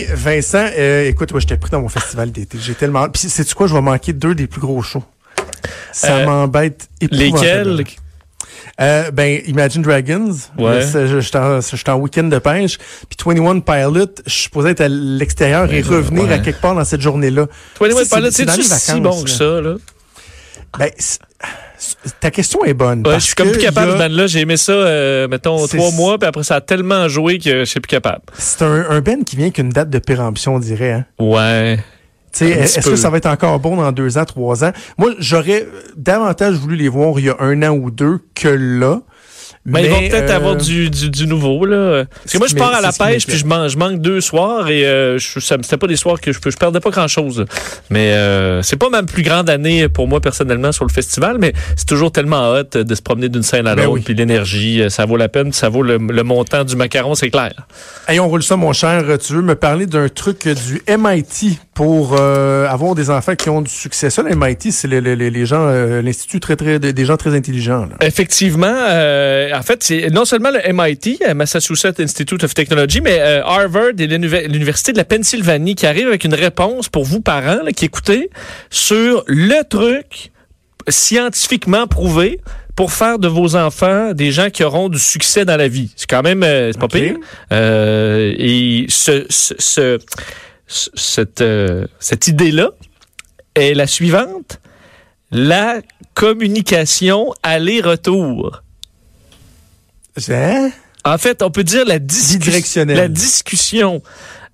Hey, Vincent, euh, écoute, moi, j'étais pris dans mon festival d'été. J'ai tellement. Puis, sais-tu quoi? Je vais manquer deux des plus gros shows. Ça Euh, m'embête. Lesquels? Euh, ben, Imagine Dragons. Ouais. Je J'étais en, week-end de pêche. Puis 21 Pilot, je suis supposé être à l'extérieur et revenir ouais. à quelque part dans cette journée-là. Toi, Tu sais, pas là, c'est si bon que ça, là? Ben, ta question est bonne. Ouais, parce je suis comme que plus capable a- band là. J'ai aimé ça, euh, mettons, trois mois, puis après ça a tellement joué que je suis plus capable. C'est un, un Ben qui vient qu'une date de péremption, on dirait. Hein? Ouais. Est-ce que ça va être encore bon dans deux ans, trois ans? Moi, j'aurais davantage voulu les voir il y a un an ou deux que là. Mais, ils vont peut-être euh, avoir du, du, du nouveau, là. Parce que moi, je pars à la pêche, puis je, man- je manque deux soirs, et euh, c'était pas des soirs que je, je perdais pas grand-chose. Mais euh, c'est pas ma plus grande année pour moi, personnellement, sur le festival, mais c'est toujours tellement hot de se promener d'une scène à Ben l'autre, oui. puis l'énergie, euh, ça vaut la peine, ça vaut le, le montant du macaron, c'est clair. Hey, on roule ça, mon cher. Tu veux me parler d'un truc du MIT pour euh, avoir des enfants qui ont du succès? Ça, le MIT, c'est le- le- le- les gens, euh, l'institut très, très, des gens très intelligents. Là. Effectivement, euh, en fait, c'est non seulement le MIT, euh, Massachusetts Institute of Technology, mais euh, Harvard et l'univer- l'Université de la Pennsylvanie qui arrivent avec une réponse pour vous, parents, là, qui écoutez, sur le truc scientifiquement prouvé pour faire de vos enfants des gens qui auront du succès dans la vie. C'est quand même, euh, c'est pas pire. Et ce, ce, ce- ce- cette, cette idée-là est la suivante. La communication aller-retour. Hein? En fait, on peut dire la, discussion.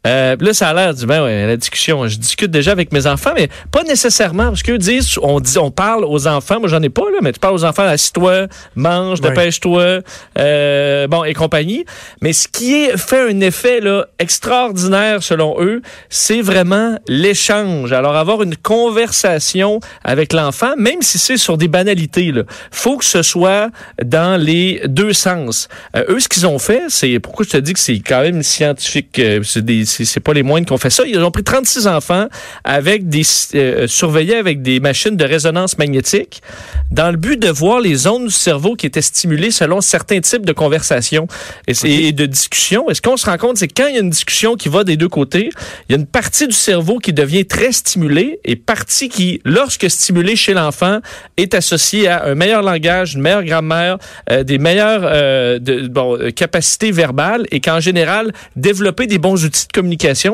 Euh, là, ça a l'air du ben ouais, la discussion. Je discute déjà avec mes enfants, mais pas nécessairement parce qu'eux disent, on dit, on parle aux enfants. Moi, j'en ai pas là, mais tu parles aux enfants, assis-toi, mange, dépêche-toi, euh, bon et compagnie. Mais ce qui est fait un effet là extraordinaire selon eux, c'est vraiment l'échange. Alors avoir une conversation avec l'enfant, même si c'est sur des banalités, là, faut que ce soit dans les deux sens. Euh, eux, ce qu'ils ont fait, c'est pourquoi je te dis que c'est quand même scientifique. euh, c'est des, c'est, pas les moindres qui ont fait ça. Ils ont pris 36 enfants avec des euh, surveillés avec des machines de résonance magnétique dans le but de voir les zones du cerveau qui étaient stimulées selon certains types de conversations et, de discussions. Et ce qu'on se rend compte, c'est que quand il y a une discussion qui va des deux côtés, il y a une partie du cerveau qui devient très stimulée et partie qui, lorsque stimulée chez l'enfant, est associée à un meilleur langage, une meilleure grammaire, euh, des meilleures euh, de, bon, euh, capacités verbales et qu'en général, développer des bons outils de communication,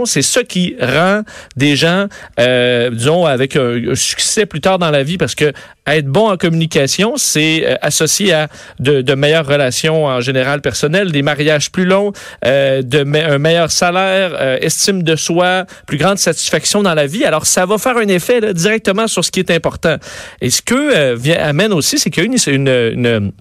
c'est ça qui rend des gens, euh, disons, avec un, succès plus tard dans la vie parce que être bon en communication, c'est euh, associé à de, meilleures relations en général personnelles, des mariages plus longs, euh, un meilleur salaire, estime de soi, plus grande satisfaction dans la vie. Alors, ça va faire un effet directement sur ce qui est important. Et ce que vient, amène aussi, c'est qu'il y une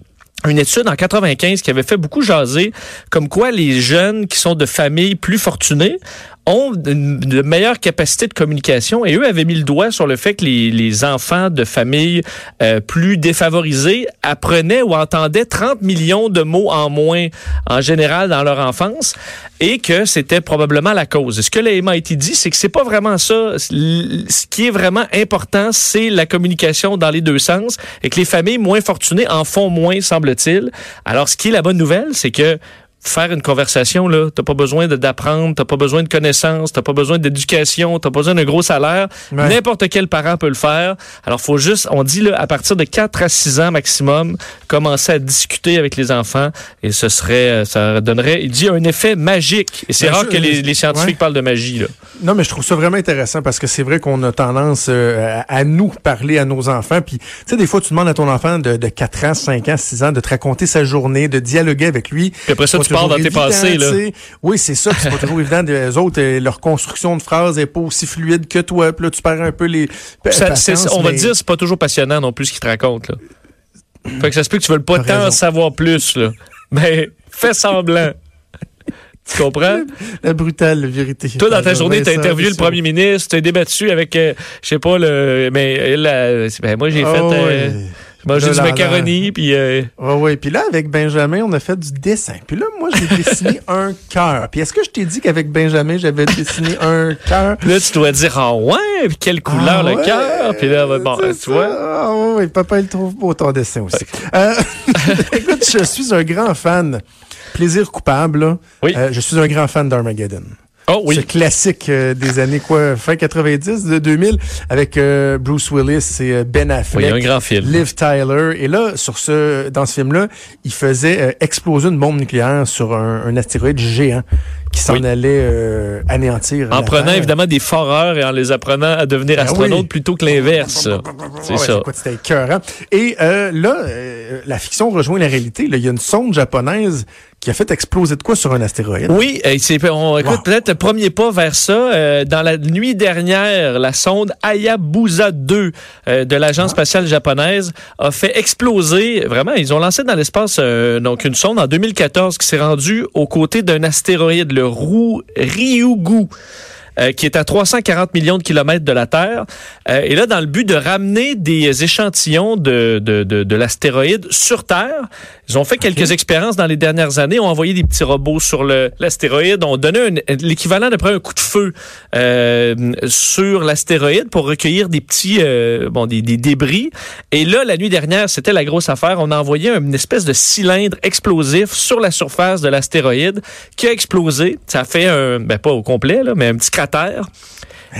une étude en 95 qui avait fait beaucoup jaser, comme quoi les jeunes qui sont de familles plus fortunées ont une, de meilleures capacités de communication et eux avaient mis le doigt sur le fait que les, les enfants de familles euh, plus défavorisées apprenaient ou entendaient 30 millions de mots en moins en général dans leur enfance et que c'était probablement la cause. Ce que le MIT dit, c'est que c'est pas vraiment ça. Ce qui est vraiment important, c'est la communication dans les deux sens et que les familles moins fortunées en font moins, semble-t-il. Alors, ce qui est la bonne nouvelle, c'est que faire une conversation là, t'as pas besoin d'apprendre, t'as pas besoin de connaissances, t'as pas besoin d'éducation, t'as pas besoin d'un gros salaire. Ouais. N'importe quel parent peut le faire. Alors faut juste, on dit là, à partir de 4 à 6 ans maximum, commencer à discuter avec les enfants et ce serait, euh, ça donnerait, il dit un effet magique. Et c'est Ben, rare je- que les, les scientifiques ouais. parlent de magie là. Non, mais je trouve ça vraiment intéressant parce que c'est vrai qu'on a tendance euh, à, à nous parler à nos enfants. Puis, tu sais, des fois, tu demandes à ton enfant de, de 4 ans, 5 ans, 6 ans de te raconter sa journée, de dialoguer avec lui. Puis après ça, Dans tes passés là. Oui, c'est ça. C'est pas toujours évident. Les autres, euh, leur construction de phrases est pas aussi fluide que toi. Puis là, tu perds un peu les. Ça- patience, on va dire, c'est pas toujours passionnant non plus ce qu'ils te racontent. Là. Fait que ça se peut que tu veux pas tant savoir plus. Là. Mais fais semblant. tu comprends? La brutale vérité. Toi, dans ta journée, t'as interviewé le premier ministre, t'as débattu avec, euh, je sais pas, le, mais euh, ben, moi, j'ai fait, Oh, euh, oui. Manger Là, du macaroni, puis euh, Ouais, ouais. Puis là, avec Benjamin, on a fait du dessin. Puis là, moi, j'ai dessiné un cœur. Puis est-ce que je t'ai dit qu'avec Benjamin, j'avais dessiné un cœur? là, tu dois dire, ah ouais, puis quelle couleur Ah le ouais, cœur, puis là, bon, c'est tu vois. Ah ouais, papa, il trouve beau ton dessin aussi. Euh, écoute, je suis un grand fan. Plaisir coupable, là. Oui. Euh, je suis un grand fan d'Armageddon. Oh oui. Ce classique euh, des années quoi, fin 90, de 2000, avec euh, Bruce Willis et euh, Ben Affleck. Oui, un grand film. Liv Tyler. Et là, sur ce, dans ce film-là, il faisait exploser une bombe nucléaire sur un, un astéroïde géant qui s'en Oui. allait euh, anéantir. En prenant Terre. évidemment des foreurs et en les apprenant à devenir Ben astronautes oui. plutôt que l'inverse. C'est Ouais, ça. C'était écœurant. Et euh, là, euh, la fiction rejoint la réalité. là. Il y a une sonde japonaise qui a fait exploser de quoi sur un astéroïde? Oui, c'est, on, écoute, Wow. peut-être le premier pas vers ça. dans la nuit dernière, la sonde Hayabusa 2 euh, de l'agence spatiale japonaise a fait exploser. Vraiment, ils ont lancé dans l'espace donc une sonde en 2014 qui s'est rendue aux côtés d'un astéroïde, le Ru- Ryugu. euh, qui est à 340 millions de kilomètres de la Terre. Euh, et là, dans le but de ramener des échantillons de l'astéroïde sur Terre, ils ont fait quelques expériences dans les dernières années, ont envoyé des petits robots sur l'astéroïde, ont donné un- l'équivalent d'après un coup de feu euh, sur l'astéroïde pour recueillir des petits euh, bon des, des débris. Et là, la nuit dernière, c'était la grosse affaire. On a envoyé une espèce de cylindre explosif sur la surface de l'astéroïde qui a explosé. Ça a fait un, ben pas au complet là, mais un petit cratère.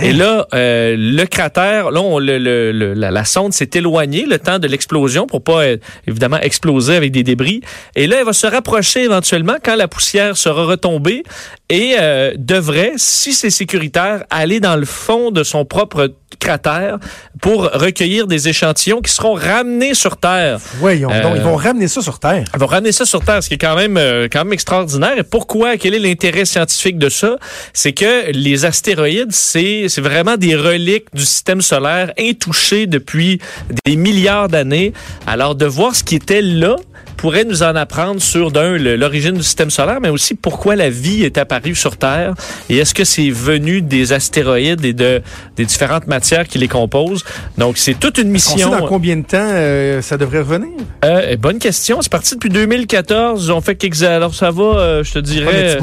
Et là, euh, le cratère, là, on, le, le- le- la, la sonde s'est éloignée le temps de l'explosion pour pas euh, évidemment exploser avec des débris. Et là, elle va se rapprocher éventuellement quand la poussière sera retombée et euh, devrait, si c'est sécuritaire, aller dans le fond de son propre cratère pour recueillir des échantillons qui seront ramenés sur Terre. Voyons donc, Euh, ils vont ramener ça sur Terre. Elle va ramener ça sur Terre, ce qui est quand même, euh, quand même extraordinaire. Et pourquoi? Quel est l'intérêt scientifique de ça? C'est que les astéroïdes, c'est, c'est vraiment des reliques du système solaire intouchées depuis des milliards d'années. Alors, de voir ce qui était là pourrait nous en apprendre sur, d'un, l'origine du système solaire, mais aussi pourquoi la vie est apparue sur Terre. Et est-ce que c'est venu des astéroïdes et de, des différentes matières qui les composent? Donc, c'est toute une On sait mission. dans combien de temps euh, ça devrait revenir? Euh, bonne question. C'est parti depuis 2014. On fait quelques alors ça va, euh, je te dirais.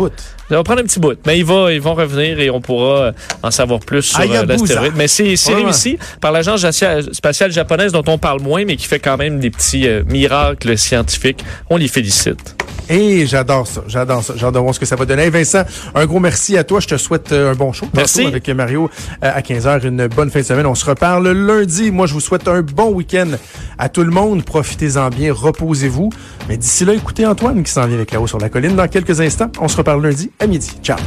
Ça va prendre un petit bout, mais ils vont, ils vont revenir et on pourra euh, en savoir plus sur euh, l'astéroïde. Mais c'est réussi par l'agence spatiale japonaise dont on parle moins, mais qui fait quand même des petits euh, miracles scientifiques. On les félicite. Et j'adore ça, j'adore ça, j'adore voir ce que ça va donner. Hey Vincent, un gros merci à toi. Je te souhaite euh, un bon show. Merci. Avec Mario euh, à 15h, une bonne fin de semaine. On se reparle lundi. Moi, je vous souhaite un bon week-end à tout le monde. Profitez-en bien, reposez-vous. Mais d'ici là, écoutez Antoine qui s'en vient avec la haut sur la colline dans quelques instants. On se reparle lundi à midi. Ciao.